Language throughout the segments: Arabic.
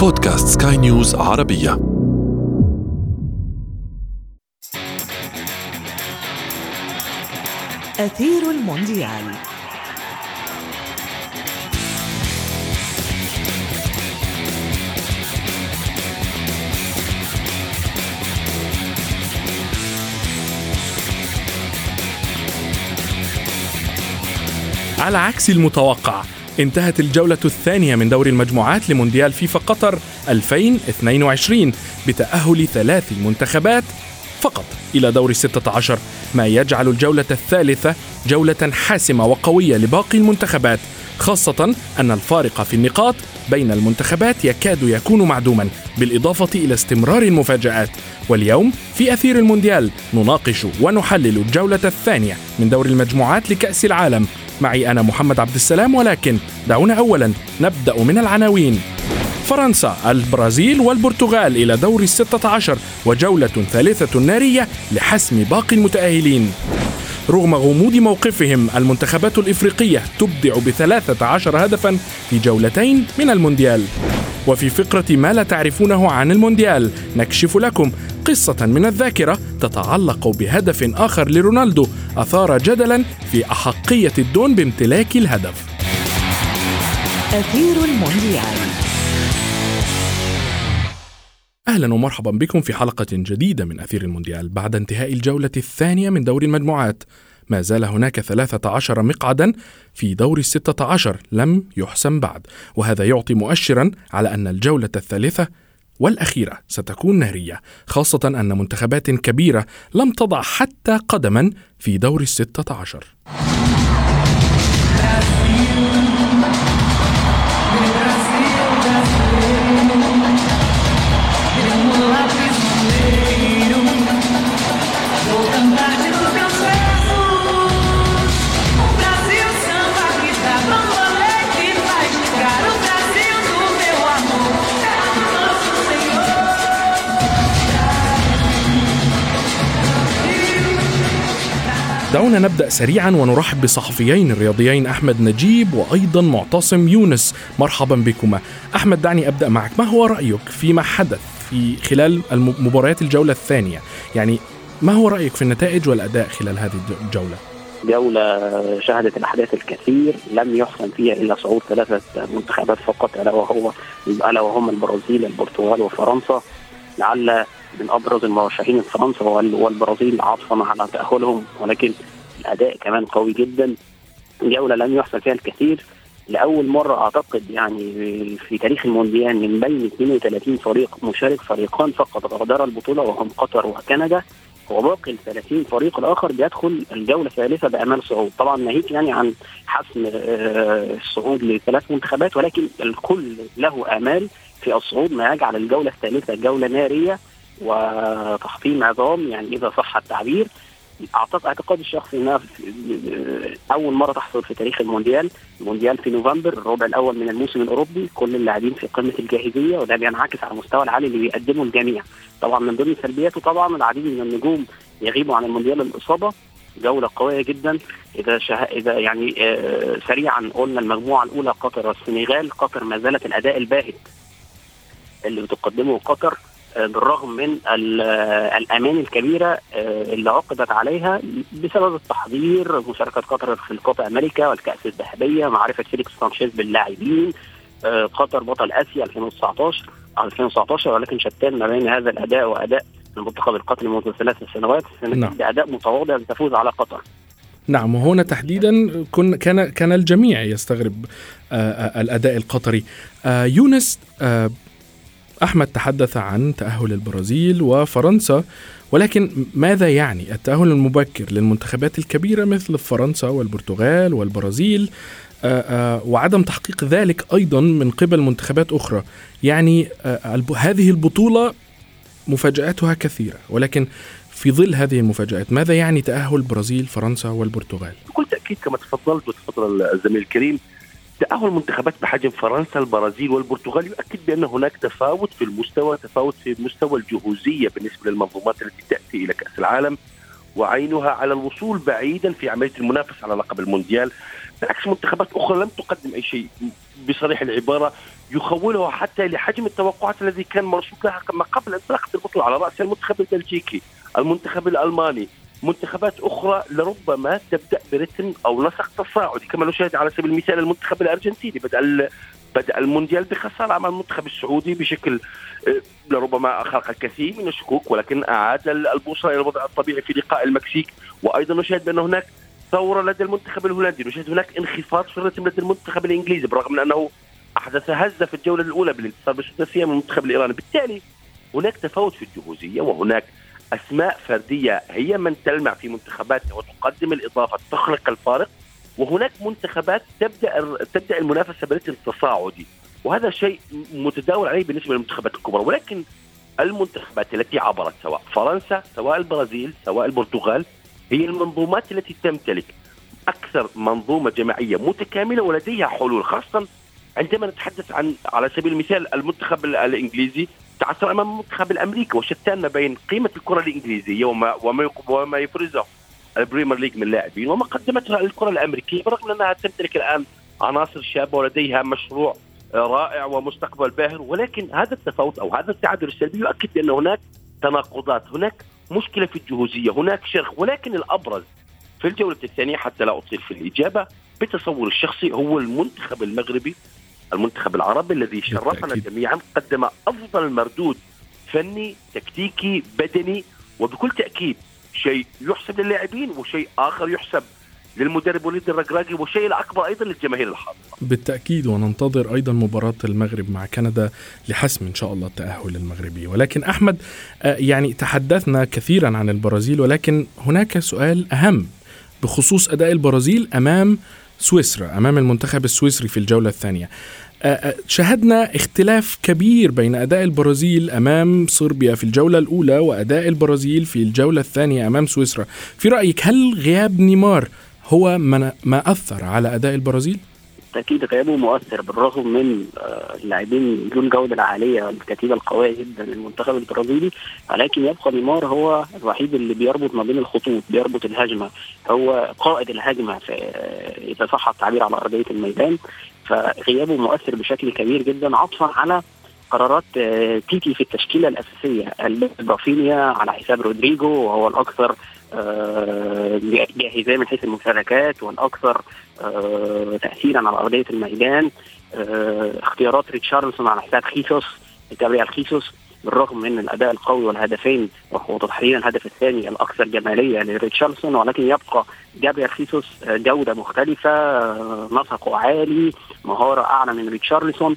بودكاست سكاي نيوز عربية. أثير المونديال. على عكس المتوقع انتهت الجولة الثانية من دور المجموعات لمونديال فيفا قطر 2022 بتأهل ثلاث منتخبات فقط إلى دور الستة عشر ما يجعل الجولة الثالثة جولة حاسمة وقوية لباقي المنتخبات خاصة أن الفارق في النقاط بين المنتخبات يكاد يكون معدوما بالإضافة إلى استمرار المفاجآت. واليوم في أثير المونديال نناقش ونحلل الجولة الثانية من دور المجموعات لكأس العالم معي أنا محمد عبد السلام ولكن دعونا أولا نبدأ من العناوين. فرنسا البرازيل والبرتغال إلى دور الستة عشر وجولة ثالثة نارية لحسم باقي المتأهلين. رغم غموض موقفهم المنتخبات الإفريقية تبدع بثلاثة عشر هدفا في جولتين من المونديال. وفي فقرة ما لا تعرفونه عن المونديال نكشف لكم قصة من الذاكرة تتعلق بهدف آخر لرونالدو أثار جدلا في أحقية الدون بامتلاك الهدف. أثير المونديال. أهلا ومرحبا بكم في حلقة جديدة من أثير المونديال بعد انتهاء الجولة الثانية من دور المجموعات. ما زال هناك 13 مقعدا في دور ال 16 لم يحسم بعد وهذا يعطي مؤشرا على أن الجولة الثالثة والأخيرة ستكون ناريه خاصة أن منتخبات كبيرة لم تضع حتى قدما في دور ال 16 دعونا نبدأ سريعا ونرحب بصحفيين الرياضيين أحمد نجيب وأيضا معتصم يونس. مرحبا بكما. أحمد دعني أبدأ معك. ما هو رأيك فيما حدث في خلال مباريات الجولة الثانية؟ يعني ما هو رأيك في النتائج والأداء خلال هذه الج- الجولة؟ جولة شهدت الأحداث الكثير لم يحسن فيها إلا صعود ثلاثة منتخبات فقط ألا وهو ألا وهم البرازيل البرتغال وفرنسا. لعل من أبرز المرشحين فرنسا وال- والبرازيل عطفا على تأهلهم ولكن الأداء كمان قوي جدا. جولة لم يحسن فيها الكثير. لأول مرة أعتقد يعني في تاريخ المونديال من بين 32 فريق مشارك فريقان فقط غادر البطولة وهم قطر وكندا. وباقي ال 30 فريق الآخر بيدخل الجولة الثالثة بأمال صعود. طبعا ناهيك يعني عن حسم آه، الصعود لثلاث منتخبات ولكن الكل له آمال في الصعود. ما يجعل الجولة الثالثة جولة نارية. وتحطيم عظام يعني إذا صح التعبير اعتقد اعتقادي الشخصي إنها أول مرة تحصل في تاريخ المونديال. المونديال في نوفمبر الربع الأول من الموسم الأوروبي كل اللاعبين في قمة الجاهزية وده بينعكس على المستوى العالي اللي بيقدمه الجميع طبعا من ضمن سلبياته طبعا العديد من النجوم يغيبوا عن المونديال الإصابة جولة قوية جدا. إذا شه... إذا يعني آه سريعا قلنا المجموعة الأولى قطر والسنغال قطر ما زالت الأداء الباهت اللي بتقدمه قطر. بالرغم من ال- الآمال الكبيرة آه، اللي عقدت عليها بسبب التحضير مشاركة قطر في الكوبا أمريكا والكأس الذهبية معرفة فيليكس سانشيز باللاعبين آه، قطر بطل آسيا 2019 2019 ولكن شتان ما بين هذا الأداء وأداء المنتخب القطري منذ ثلاث سنوات نعم. بأداء متواضع لتفوز على قطر نعم وهنا تحديدا كن كان كان الجميع يستغرب آه، آه، الأداء القطري يونس أحمد تحدث عن تأهل البرازيل وفرنسا ولكن ماذا يعني التأهل المبكر للمنتخبات الكبيرة مثل فرنسا والبرتغال والبرازيل؟ آه، آه، وعدم تحقيق ذلك أيضا من قبل منتخبات أخرى. يعني آه، هذه البطولة مفاجآتها كثيرة ولكن في ظل هذه المفاجآت ماذا يعني تأهل البرازيل فرنسا والبرتغال؟ بكل تأكيد كما تفضلت وتفضل الزميل الكريم تأهل منتخبات بحجم فرنسا البرازيل والبرتغال يؤكد بأن هناك تفاوت في المستوى تفاوت في مستوى الجهوزية بالنسبة للمنظومات التي تأتي إلى كأس العالم وعينها على الوصول بعيدا في عملية المنافسة على لقب المونديال. بالعكس منتخبات أخرى لم تقدم أي شيء بصريح العبارة يخولها حتى لحجم التوقعات الذي كان مرصود لها كما قبل انطلاقه البطولة على رأس المنتخب البلجيكي، المنتخب الألماني، منتخبات أخرى لربما تبدأ برتم أو نسق تصاعدي. كما نشاهد على سبيل المثال المنتخب الأرجنتيني بدأ بدأ المونديال بخسارة امام المنتخب السعودي بشكل آه، لربما خلق الكثير من الشكوك ولكن أعاد ال- البوصله إلى الوضع الطبيعي في لقاء المكسيك. وأيضا نشاهد بأن هناك ثورة لدى المنتخب الهولندي. نشاهد هناك انخفاض في الرتم لدى المنتخب الإنجليزي بالرغم من أنه أحدث هزة في الجولة الأولى بالانتصار بالسداسية من المنتخب الإيراني. بالتالي هناك تفاوت في الجهوزية وهناك أسماء فردية هي من تلمع في منتخباتها وتقدم الإضافة تخلق الفارق. وهناك منتخبات تبدأ تبدأ المنافسة برتم تصاعدي وهذا شيء متداول عليه بالنسبة للمنتخبات الكبرى. ولكن المنتخبات التي عبرت سواء فرنسا سواء البرازيل سواء البرتغال هي المنظومات التي تمتلك أكثر منظومة جماعية متكاملة ولديها حلول خاصة عندما نتحدث عن على سبيل المثال المنتخب ال- الإنجليزي تعثر أمام المنتخب الأمريكي وشتان بين قيمة الكرة الإنجليزية وما وما وما يفرزه ال Premier League من لاعبين وما قدمتها الكرة الأمريكية برغم أنها تمتلك الآن عناصر شابة ولديها مشروع رائع ومستقبل باهر. ولكن هذا التفاوت أو هذا التعادل السلبي يؤكد بأن هناك تناقضات هناك مشكلة في الجهوزية هناك شرخ. ولكن الأبرز في الجولة الثانية حتى لا أطيل في الإجابة بتصور الشخصي هو المنتخب المغربي المنتخب العربي الذي شرفنا. جميعا قدم أفضل مردود فني تكتيكي بدني وبكل تأكيد شيء يحسب للاعبين وشيء آخر يحسب للمدرب وليد الركراكي والشيء الأكبر أيضا للجماهير الحاضرة بالتأكيد وننتظر أيضا مباراة المغرب مع كندا لحسم إن شاء الله التأهل المغربي ولكن أحمد آه، يعني تحدثنا كثيرا عن البرازيل ولكن هناك سؤال أهم بخصوص أداء البرازيل أمام سويسرا أمام المنتخب السويسري في الجولة الثانية آه، آه، شاهدنا اختلاف كبير بين أداء البرازيل أمام صربيا في الجولة الأولى وأداء البرازيل في الجولة الثانية أمام سويسرا في رأيك هل غياب نيمار هو ما أثر على أداء البرازيل؟ بالتأكيد غيابه مؤثر بالرغم من آه، اللاعبين ذو الجودة العالية والكتيبة القوية جدا للمنتخب البرازيلي. ولكن يبقى نيمار هو الوحيد اللي بيربط ما بين الخطوط بيربط الهجمة. هو قائد الهجمة في آه، إذا صح التعبير على أرضية الميدان. فغيابه مؤثر بشكل كبير جدا عطفا على قرارات آه، تيتي في التشكيلة الأساسية. رافينيا على حساب رودريجو وهو الأكثر آه، جاهزيه من حيث المشاركات والاكثر آه، تاثيرا على أرضية الميدان. آه، اختيارات ريتشارلسون على حساب خيسوس جابريال خيسوس بالرغم من الأداء القوي والهدفين وهو تحديدا الهدف الثاني الأكثر جمالية لريتشارلسون ولكن يبقى جابريال خيسوس آه، جودة مختلفة آه، نسقه عالي مهارة أعلى من ريتشارلسون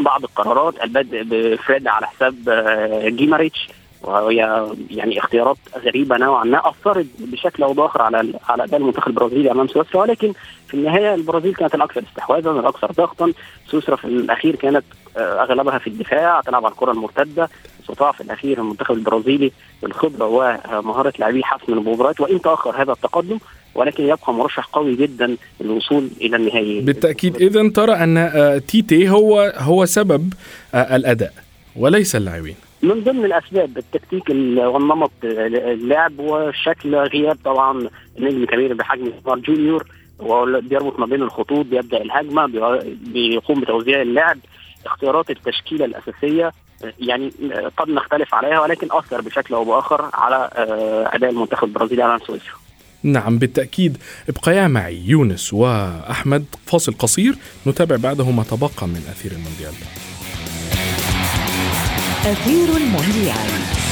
بعض القرارات البدء بفريد على حساب آه، جيماريتش. وهي يعني اختيارات غريبة نوعا ما. اثرت بشكل أو بآخر على على أداء المنتخب البرازيلي أمام سويسرا ولكن في النهاية البرازيل كانت الأكثر استحواذا الاكثر ضغطا. سويسرا في الأخير كانت آه، أغلبها في الدفاع تلعب على الكرة المرتدة. استطاع في الأخير المنتخب البرازيلي بالخبرة ومهارة لاعبيه حسم المباريات وإن تأخر هذا التقدم ولكن يبقى مرشح قوي جدا للوصول إلى النهائي. بالتأكيد. إذا ترى أن آه، تيتي هو هو سبب آه، الأداء وليس اللاعبين. من ضمن الأسباب التكتيك ال- والنمط اللعب وشكل غياب طبعا نجم كبير بحجم نيمار جونيور بيربط ما بين الخطوط بيبدأ الهجمة بي- بيقوم بتوزيع اللعب. اختيارات التشكيلة الأساسية يعني قد نختلف عليها ولكن أثر بشكل أو بآخر على آه، أداء المنتخب البرازيلي امام سويسرا نعم بالتأكيد. ابقيا معي يونس وأحمد فاصل قصير. نتابع بعده ما تبقى من أثير المونديال. أثير المونديال.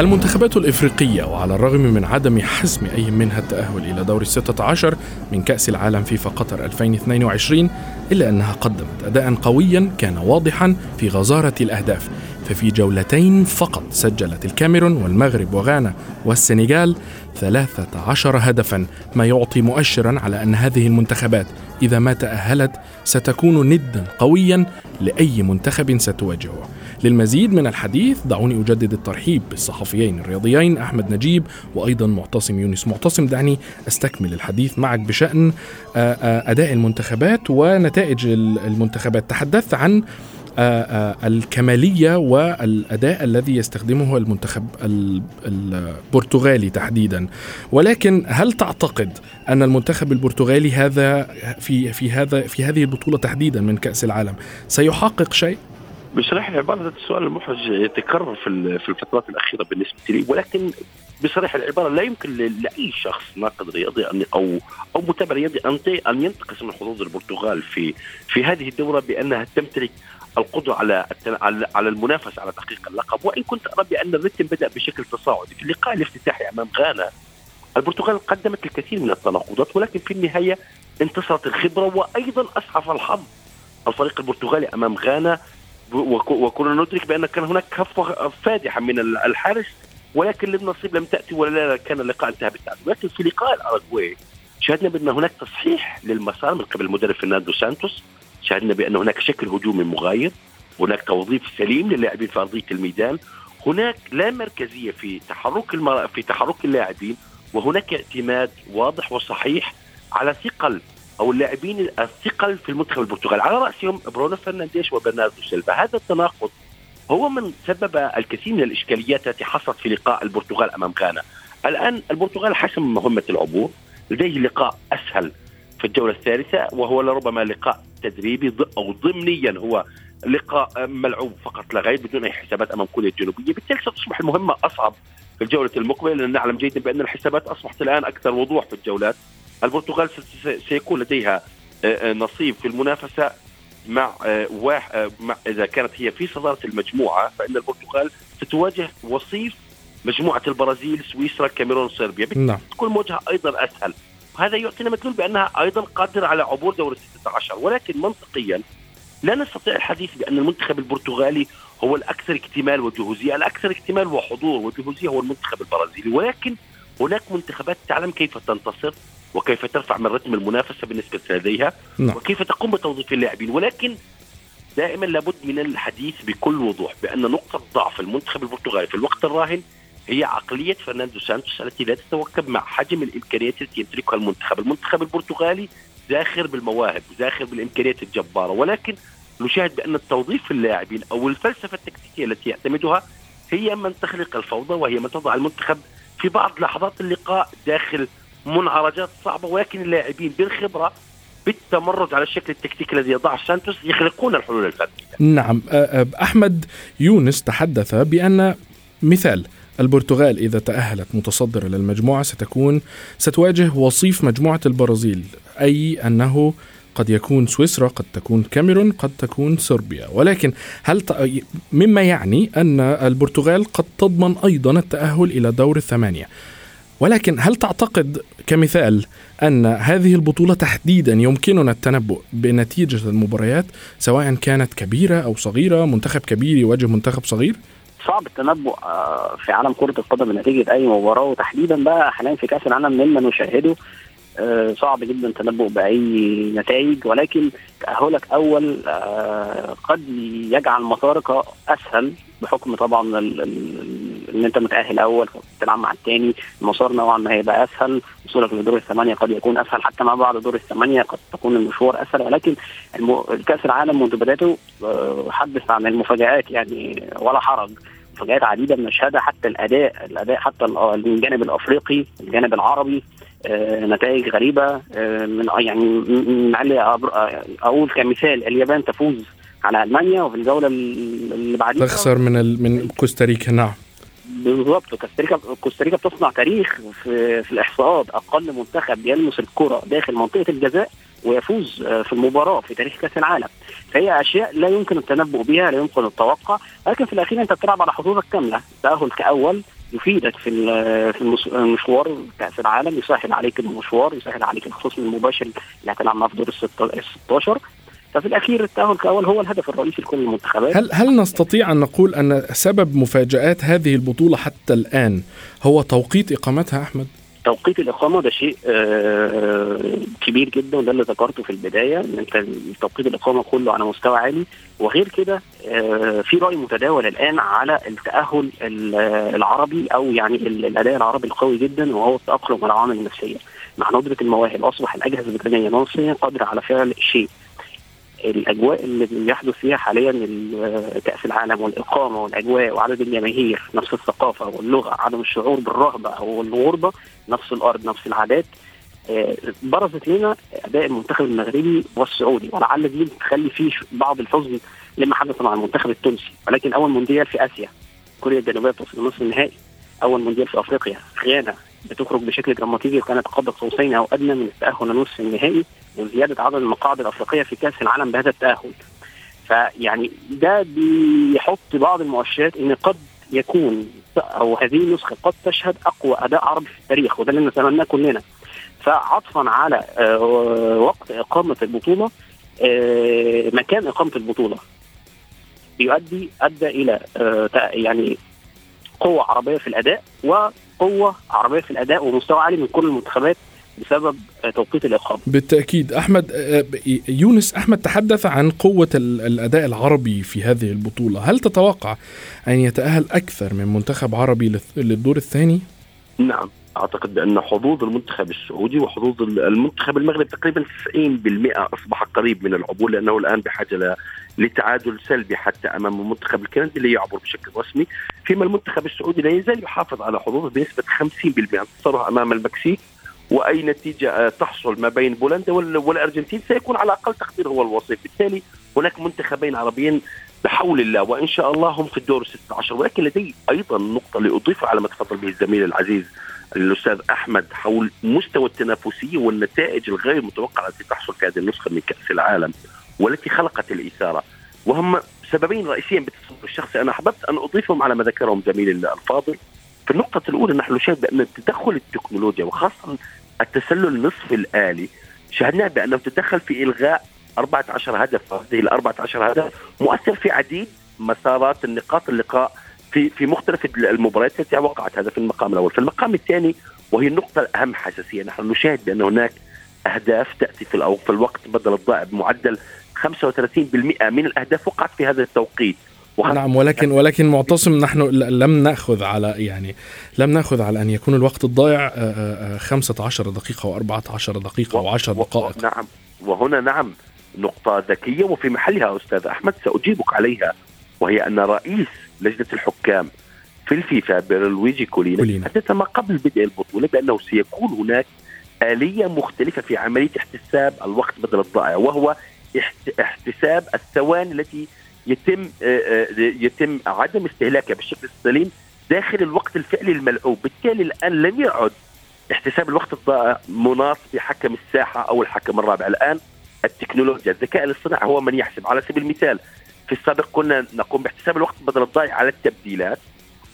المنتخبات الإفريقية وعلى الرغم من عدم حسم أي منها التأهل إلى دور الستة عشر من كأس العالم فيفا قطر 2022 إلا أنها قدمت أداء قويا كان واضحا في غزارة الأهداف ففي جولتين فقط سجلت الكاميرون والمغرب وغانا والسنغال 13 هدفا ما يعطي مؤشرا على أن هذه المنتخبات إذا ما تأهلت ستكون ندا قويا لأي منتخب ستواجهه. للمزيد من الحديث دعوني أجدد الترحيب بالصحفيين الرياضيين أحمد نجيب وأيضا معتصم يونس. معتصم دعني أستكمل الحديث معك بشأن آه، آه، أداء المنتخبات ونتائج المنتخبات. تحدثت عن آه، الكمالية والأداء الذي يستخدمه المنتخب ال- البرتغالي تحديدا. ولكن هل تعتقد أن المنتخب البرتغالي هذا في في هذا في هذه البطولة تحديدا من كأس العالم سيحقق شيء؟ بصراحه العباره هذا السؤال المحرج يتكرر في في الفترات الأخيرة بالنسبة لي ولكن بصراحه العباره لا يمكن لأي شخص ناقد رياضي أو أو متابع رياضي أن ينتقص من حظوظ البرتغال في في هذه الدورة بأنها تمتلك القدرة على على المنافسة على تحقيق اللقب. وإن كنت أرى بأن الرتم بدأ بشكل تصاعدي في اللقاء الافتتاحي أمام غانا البرتغال قدمت الكثير من التناقضات ولكن في النهاية انتصرت الخبرة وأيضا اسعف الحظ الفريق البرتغالي أمام غانا وكنا ندرك بأن كان هناك كفة فادحة من ال- الحارس ولكن للنصيب لم تأتي ولا كان اللقاء انتهى بالتعادل ولكن في لقاء الاراجواي شاهدنا بأن هناك تصحيح للمسار من قبل المدرب فرناندو سانتوس. شاهدنا بأن هناك شكل هجومي مغاير هناك توظيف سليم للاعبين في أرضية الميدان هناك لا مركزية في تحرك المر... في تحرك اللاعبين وهناك اعتماد واضح وصحيح على ثقل أو اللاعبين الثقل في المنتخب البرتغالي. على رأسهم برونو فرنانديش وبرناردو سيلفا. هذا التناقض هو من سبب الكثير من الإشكاليات التي حصلت في لقاء البرتغال أمام غانا. الآن البرتغال حسم مهمة العبور. لديه لقاء أسهل في الجولة الثالثة وهو لربما لقاء تدريبي أو ضمنيا هو لقاء ملعوب فقط لا غير بدون أي حسابات أمام كوريا الجنوبية. بالتالي ستصبح المهمة أصعب في الجولة المقبلة لأن نعلم جيدا بأن الحسابات أصبحت الآن أكثر وضوح في الجولات. البرتغال سيكون لديها آه، آه، نصيب في المنافسة مع آه، واح آه، مع إذا كانت هي في صدارة المجموعة فإن البرتغال ستواجه وصيف مجموعة البرازيل سويسرا الكاميرون صربيا. نعم. تكون مواجهه أيضا أسهل. وهذا يعطينا مدلول بأنها أيضا قادرة على عبور دور ال 16 ولكن منطقيا لا نستطيع الحديث بأن المنتخب البرتغالي هو الأكثر اكتمال وجهوزية، الأكثر اكتمال وحضور وجهوزية هو المنتخب البرازيلي. ولكن هناك منتخبات تعلم كيف تنتصر. وكيف ترفع من رتم المنافسة بالنسبة لديها نعم. وكيف تقوم بتوظيف اللاعبين. ولكن دائما لابد من الحديث بكل وضوح بأن نقطة ضعف المنتخب البرتغالي في الوقت الراهن هي عقلية فرناندو سانتوس التي لا تتوكب مع حجم الإمكانيات التي يمتلكها المنتخب، المنتخب البرتغالي زاخر بالمواهب، زاخر بالإمكانيات الجبارة، ولكن نشاهد بأن التوظيف اللاعبين أو الفلسفة التكتيكية التي يعتمدها هي من تخلق الفوضى وهي من تضع المنتخب في بعض لحظات اللقاء داخل منعرجات صعبة ولكن اللاعبين بالخبرة بالتمرد على الشكل التكتيكي الذي يضعه سانتوس يخلقون الحلول الفردية. نعم أحمد يونس تحدث بأن مثال البرتغال إذا تأهلت متصدرة للمجموعة ستكون ستواجه وصيف مجموعة البرازيل أي أنه قد يكون سويسرا قد تكون كاميرون قد تكون صربيا ولكن هل ت... مما يعني أن البرتغال قد تضمن أيضا التأهل إلى دور الثمانية ولكن هل تعتقد كمثال أن هذه البطولة تحديدا يمكننا التنبؤ بنتيجة المباريات سواء كانت كبيرة أو صغيرة منتخب كبير يواجه منتخب صغير؟ صعب التنبؤ آه، في عالم كرة القدم بنتيجة أي مباراة وتحديدا بقى حاليا في كأس العالم مما نشاهده. صعب جدا التنبؤ بأي نتائج ولكن تأهلك أول آه، قد يجعل مسارك أسهل بحكم طبعا إن أنت متأهل أول بتلعب مع الثاني المسار نوعا ما هيبقى أسهل وصولك لدور الثمانية قد يكون أسهل حتى ما بعد دور الثمانية قد تكون المشوار أسهل. ولكن. كاس العالم منذ بدايته آه، حدث عن المفاجآت يعني ولا حرج. مفاجآت عديدة بنشهدها حتى الأداء الأداء حتى ال- آه، الجانب الأفريقي الجانب العربي. آه، نتائج غريبة. آه، من آه، يعني آه، أقول كمثال اليابان تفوز على ألمانيا وفي الجولة ال- اللي بعديها تخسر من ال... من كوستاريكا نعم. بالظبط. كوستاريكا كوستاريكا بتصنع تاريخ في, في الاحصاءات أقل منتخب يلمس الكرة داخل منطقة الجزاء ويفوز آه، في المباراة في تاريخ كأس العالم. فهي أشياء لا يمكن التنبؤ بها لا يمكن التوقع. لكن في الأخير أنت بتلعب على حظوظك كاملة. التاهل كأول يفيدك في في المشوار كاس العالم يسهل عليك المشوار يسهل عليك الخصم المباشر اللي هتلعب معاه في دور ال 16 ففي الأخير التأهل كأول هو الهدف الرئيسي لكل المنتخبات هل هل نستطيع أن نقول أن سبب مفاجآت هذه البطولة حتى الآن هو توقيت إقامتها أحمد؟ توقيت الإقامة ده شيء آه، كبير جدا وده اللي ذكرته في البداية إن أنت توقيت الإقامة كله على مستوى عالي. وغير كده آه، في رأي متداول الآن على التأهل ال- العربي أو يعني ال- الأداء العربي القوي جدا وهو التأقلم على العوامل النفسية. مع ندرة المواهب أصبح الأجهزة البريطانية المصريه قادرة على فعل شيء. الأجواء اللي بيحدث فيها حاليا ال- كأس العالم والإقامة والأجواء وعدد الجماهير نفس الثقافة واللغة عدم الشعور بالرهبة أو الغربة نفس الأرض نفس العادات. آه، برزت لنا أداء المنتخب المغربي والسعودي ولعل دي بتخلي فيه بعض الحزن لما حدث مع المنتخب التونسي. ولكن أول مونديال في آسيا كوريا الجنوبية توصل نصف النهائي. أول مونديال في أفريقيا غانا بتخرج بشكل دراماتيكي وكانت قاب قوسين أو أدنى من التأهل لنصف النهائي. وزيادة عدد المقاعد الأفريقية في كأس العالم بهذا التأهل. فيعني ده بيحط بعض المؤشرات إن قد يكون أو هذه النسخة قد تشهد أقوى أداء عربي في التاريخ وده اللي نتمناه كلنا. فعطفا على آه، وقت إقامة البطولة آه، مكان إقامة البطولة بيؤدي أدى إلى آه، يعني قوة عربية في الأداء وقوة عربية في الأداء ومستوى عالي من كل المنتخبات بسبب آه، توقيت الاقامه بالتأكيد. أحمد آه، يونس أحمد تحدث عن قوة ال- الأداء العربي في هذه البطولة. هل تتوقع أن يتأهل أكثر من منتخب عربي للدور الثاني؟ نعم. أعتقد بأن حظوظ المنتخب السعودي وحظوظ المنتخب المغربي تقريبا 90% أصبح قريب من العبور لأنه الآن بحاجة لتعادل سلبي حتى أمام المنتخب الكندي ليعبر بشكل رسمي فيما المنتخب السعودي لا يزال يحافظ على حظوظه بنسبة 50% انتصاره أمام المكسيك وأي نتيجة آه، تحصل ما بين بولندا وال- والأرجنتين سيكون على أقل تقدير هو الوصيف. بالتالي هناك منتخبين عربيين بحول الله وإن شاء الله هم في الدور 16 ولكن لدي أيضا نقطة لاضيفها على ما تفضل به الزميل العزيز الأستاذ أحمد حول مستوى التنافسية والنتائج الغير متوقعة التي تحصل في هذه النسخة من كأس العالم والتي خلقت الإثارة. وهم سببين رئيسيين بالتصور الشخصي أنا أحببت أن أضيفهم على ما ذكرهم زميلي الفاضل. في النقطة الأولى نحن نشاهد بأن تدخل التكنولوجيا وخاصة التسلل النصف الآلي شاهدنا بأنه تدخل في إلغاء 14 هدف هذه ال 14 هدف مؤثر في عديد مسارات النقاط اللقاء في في مختلف المباريات التي وقعت هذا في المقام الأول، في المقام الثاني وهي النقطة الأهم حساسية نحن نشاهد بأن هناك أهداف تأتي في الأو في الوقت بدل الضائع بمعدل 35% من الأهداف وقعت في هذا التوقيت. نعم ولكن ولكن معتصم نحن لم نأخذ على يعني لم نأخذ على أن يكون الوقت الضائع آه، آه، آه، 15 دقيقة و14 دقيقة و10 و- دقائق نعم وهنا نعم نقطة ذكية وفي محلها أستاذ أحمد سأجيبك عليها وهي أن رئيس لجنة الحكام في الفيفا بيرلويجي كولينا. حدث ما قبل بدء البطولة بأنه سيكون هناك آلية مختلفة في عملية احتساب الوقت بدل الضائع وهو احت- احتساب الثواني التي يتم آه، آه، يتم عدم استهلاكها بالشكل السليم داخل الوقت الفعلي الملعوب. بالتالي الآن لم يعد احتساب الوقت الضائع مناص بحكم الساحة أو الحكم الرابع. الآن التكنولوجيا الذكاء الاصطناعي هو من يحسب. على سبيل المثال في السابق كنا نقوم باحتساب الوقت بدل الضائع على التبديلات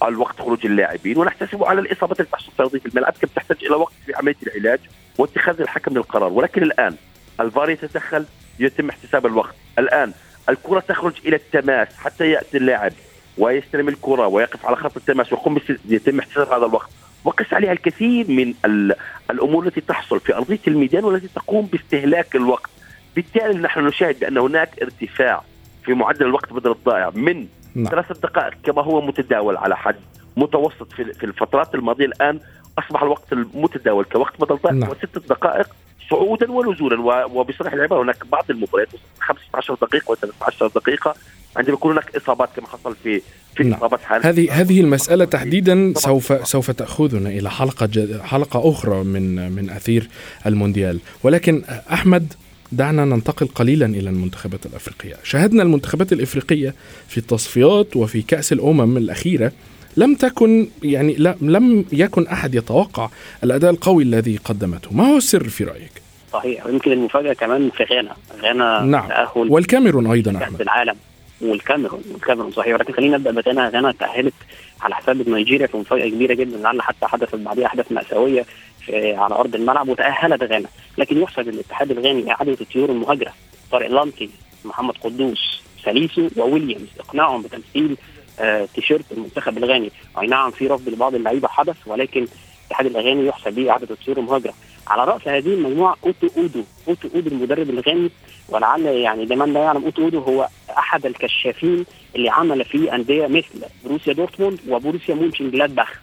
على وقت خروج اللاعبين ونحتسبه على الإصابات اللي تحصل في الملعب كم تحتاج إلى وقت في عملية العلاج واتخاذ الحكم للقرار. ولكن الآن الفار يتدخل يتم احتساب الوقت. الآن الكرة تخرج إلى التماس حتى يأتي اللاعب ويستلم الكرة ويقف على خط التماس ويقوم يتم احتساب هذا الوقت وقس عليها الكثير من ال- الأمور التي تحصل في أرضية الميدان والتي تقوم باستهلاك الوقت بالتالي نحن نشاهد بأن هناك ارتفاع في معدل الوقت بدل الضائع من نعم. ثلاثة دقائق كما هو متداول على حد متوسط في الفترات الماضية الآن أصبح الوقت المتداول كوقت بدل ضائع نعم. هو ستة دقائق صعودا ونزولا و- وبصريح العبارة هناك بعض المباريات 15 دقيقة و13 دقيقة عندما يكون هناك إصابات كما حصل في في نعم. إصابات حارس هذه هذه المسألة تحديدا سوف سوف تأخذنا إلى حلقة جد حلقة أخرى من من أثير المونديال. ولكن أحمد دعنا ننتقل قليلا إلى المنتخبات الأفريقية. شاهدنا المنتخبات الأفريقية في التصفيات وفي كأس الأمم الأخيرة لم تكن يعني لا- لم يكن أحد يتوقع الأداء القوي الذي قدمته. ما هو السر في رأيك؟ صحيح. ويمكن المفاجأة كمان في غانا. غانا نعم. تأهل والكاميرون أيضا كاس أحمد. العالم. والكاميرون. والكاميرون صحيح. ولكن خلينا نبدأ بغانا غانا تأهلت على حساب نيجيريا في مفاجأة كبيرة جدا. لعل حتى حدثت بعدها أحداث مأساوية على أرض الملعب وتأهلت غانا. لكن يحسب الاتحاد الغاني اعاده الطيور المهاجرة. طارق لامتي محمد قدوس ساليسو وويليامز اقناعهم بتمثيل آه تيشيرت المنتخب الغاني. أي نعم في رفض لبعض اللعيبة حدث ولكن الاتحاد الغاني يحسب به اعاده الطيور المهاجرة. على رأس هذه المجموعة أوتو أدو. أوتو أدو المدرب الغاني ولعل يعني لمن لا يعلم أوتو أدو هو أحد الكشافين اللي عمل في أندية مثل بروسيا دورتموند وبروسيا مونشن جلادباخ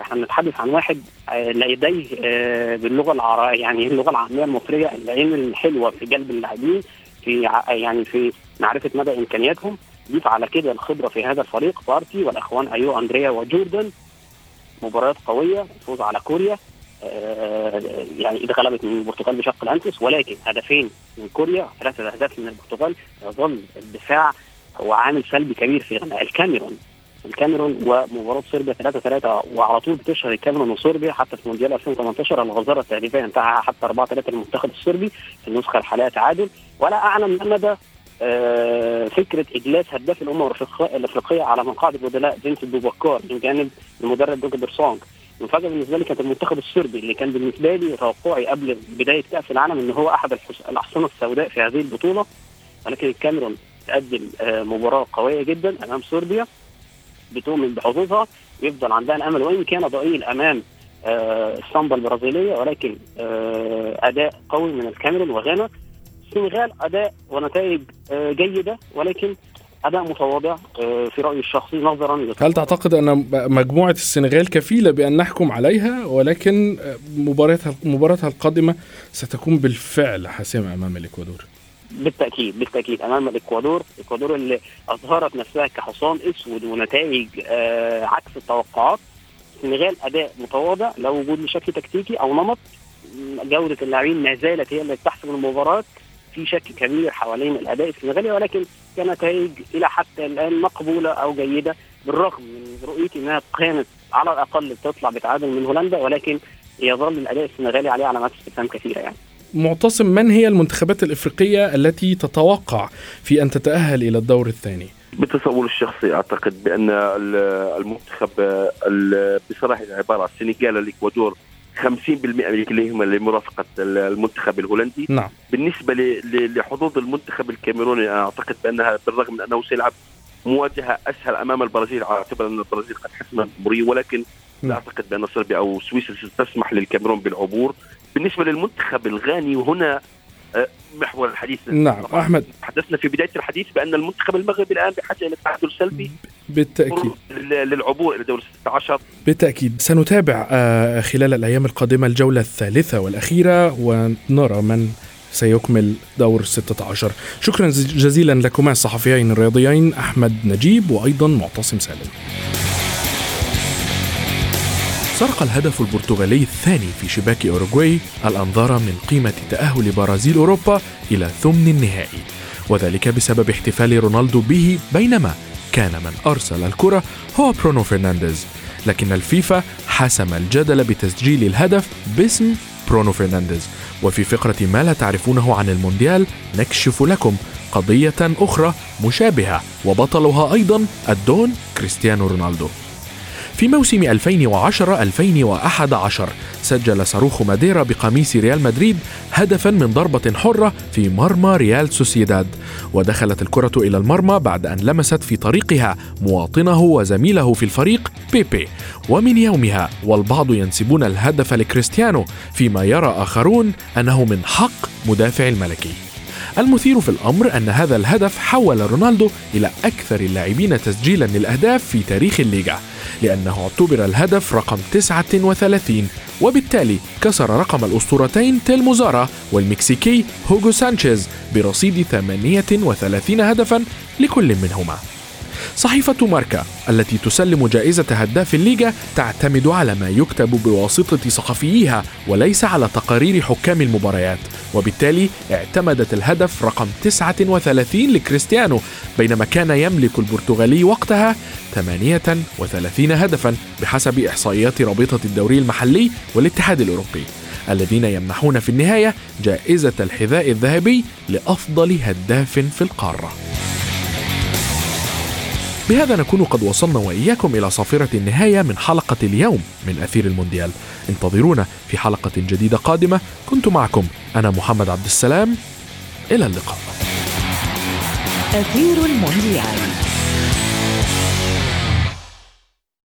إحنا بنتحدث عن واحد آه، لديه آه، باللغة العربيه يعني اللغة العامية المصرية العين الحلوة في جلب اللاعبين في يعني في معرفة مدى إمكانياتهم. ضيف على كده الخبرة في هذا الفريق بارتي والأخوان أيو أندريا وجوردن. مباريات قوية فوز على كوريا. آه، يعني اذا غلبت من البرتغال بشق الأنفس ولكن هدفين من كوريا ثلاثة أهداف من البرتغال. يظل الدفاع هو عامل سلبي كبير في الكاميرون. الكاميرون ومباراة صربيا 3 3 وعلى طول بتشهر الكاميرون وصربيا حتى في مونديال 2018 الغزارة التهديفيه انتهى حتى 4 3 للمنتخب الصربي في النسخة الحالية تعادل. ولا أعلم ما مدى فكرة إجلاس هداف الأمم الافريقيه على مقاعد البدلاء فينسنت أبوبكر من جانب المدرب دوجا بيرسونج المفاجأة بالنسبة لي كانت المنتخب الصربي اللي كان بالنسبة لي توقعي قبل بداية كأس العالم إن هو أحد الأحصنة السوداء في هذه البطولة. ولكن الكاميرون تقدم آه، مباراة قوية جدا أمام صربيا بتؤمن بحظوظها ويفضل عندها الأمل وإن كان ضئيل أمام آه، السامبا البرازيلية ولكن آه، أداء قوي من الكاميرون وغانا. السنغال أداء ونتائج آه، جيدة ولكن أداء متواضع آه، في رأيي الشخصي نظرا هل تعتقد أن مجموعة السنغال كفيلة بأن نحكم عليها؟ ولكن مباراتها مباراتها القادمة ستكون بالفعل حاسمة أمام الإكوادور. بالتأكيد بالتأكيد أمام الإكوادور. الإكوادور اللي أظهرت نفسها كحصان أسود ونتائج آه عكس التوقعات. السنغال أداء متواضع لا وجود لشكل تكتيكي أو نمط. جودة اللاعبين ما زالت هي اللي تحسم المباراة. في شك كبير حوالين الأداء السنغالي ولكن كنتائج إلى حتى الآن مقبولة أو جيدة بالرغم من رؤيتي إنها كانت على الأقل تطلع بتعادل من هولندا ولكن يظل الأداء السنغالي عليه علامات استفهام كثيرة يعني. معتصم من هي المنتخبات الإفريقية التي تتوقع في أن تتأهل إلى الدور الثاني؟ بتصور الشخصي أعتقد بأن ال- المنتخب ال- بصراحة عباره عن السنغال الاكوادور 50% كليهما لمرافقه ال- المنتخب الهولندي. نعم. بالنسبة لحظوظ المنتخب الكاميروني أعتقد بأنها بالرغم من أنه سيلعب مواجهة أسهل أمام البرازيل على اعتبار أن البرازيل قد حسمت الجمهوريه ولكن لا نعم. أعتقد بأن صربيا أو سويسرا ستسمح للكاميرون بالعبور. بالنسبة للمنتخب الغاني وهنا آه، محور الحديث. نعم طبعاً أحمد. تحدثنا في بداية الحديث بأن المنتخب المغربي الآن بحاجة إلى تعادل سلبي. بالتأكيد. لل- للعبور إلى دور 16 بالتأكيد. سنتابع آه، خلال الأيام القادمة الجولة الثالثة والأخيرة ونرى من سيكمل دور 16 شكرا جزيلا لكما الصحفيين الرياضيين أحمد نجيب وأيضا معتصم سالم. سرق الهدف البرتغالي الثاني في شباك أوروغواي الأنظار من قيمة تأهل برازيل أوروبا إلى ثمن النهائي. وذلك بسبب احتفال رونالدو به بينما كان من أرسل الكرة هو برونو فرنانديز. لكن الفيفا حسم الجدل بتسجيل الهدف باسم برونو فرنانديز. وفي فقرة ما لا تعرفونه عن المونديال نكشف لكم قضية أخرى مشابهة وبطلها أيضا الدون كريستيانو رونالدو. في موسم 2010-2011 سجل صاروخ ماديرا بقميص ريال مدريد هدفا من ضربة حرة في مرمى ريال سوسيداد. ودخلت الكرة إلى المرمى بعد أن لمست في طريقها مواطنه وزميله في الفريق بيبي. ومن يومها والبعض ينسبون الهدف لكريستيانو فيما يرى آخرون أنه من حق مدافع الملكي. المثير في الأمر أن هذا الهدف حول رونالدو إلى أكثر اللاعبين تسجيلا للأهداف في تاريخ الليغا لأنه اعتبر الهدف رقم 39 وبالتالي كسر رقم الأسطورتين تيلمو زارا والمكسيكي هوغو سانشيز برصيد 38 هدفا لكل منهما. صحيفة ماركا التي تسلم جائزة هداف الليغا تعتمد على ما يكتب بواسطة صحفييها وليس على تقارير حكام المباريات. وبالتالي اعتمدت الهدف رقم 39 لكريستيانو بينما كان يملك البرتغالي وقتها 38 هدفا بحسب إحصائيات رابطة الدوري المحلي والاتحاد الأوروبي. الذين يمنحون في النهاية جائزة الحذاء الذهبي لأفضل هداف في القارة. بهذا نكون قد وصلنا وإياكم إلى صافرة النهاية من حلقة اليوم من أثير المونديال. انتظرونا في حلقة جديدة قادمة. كنت معكم أنا محمد عبد السلام. إلى اللقاء. أثير المونديال.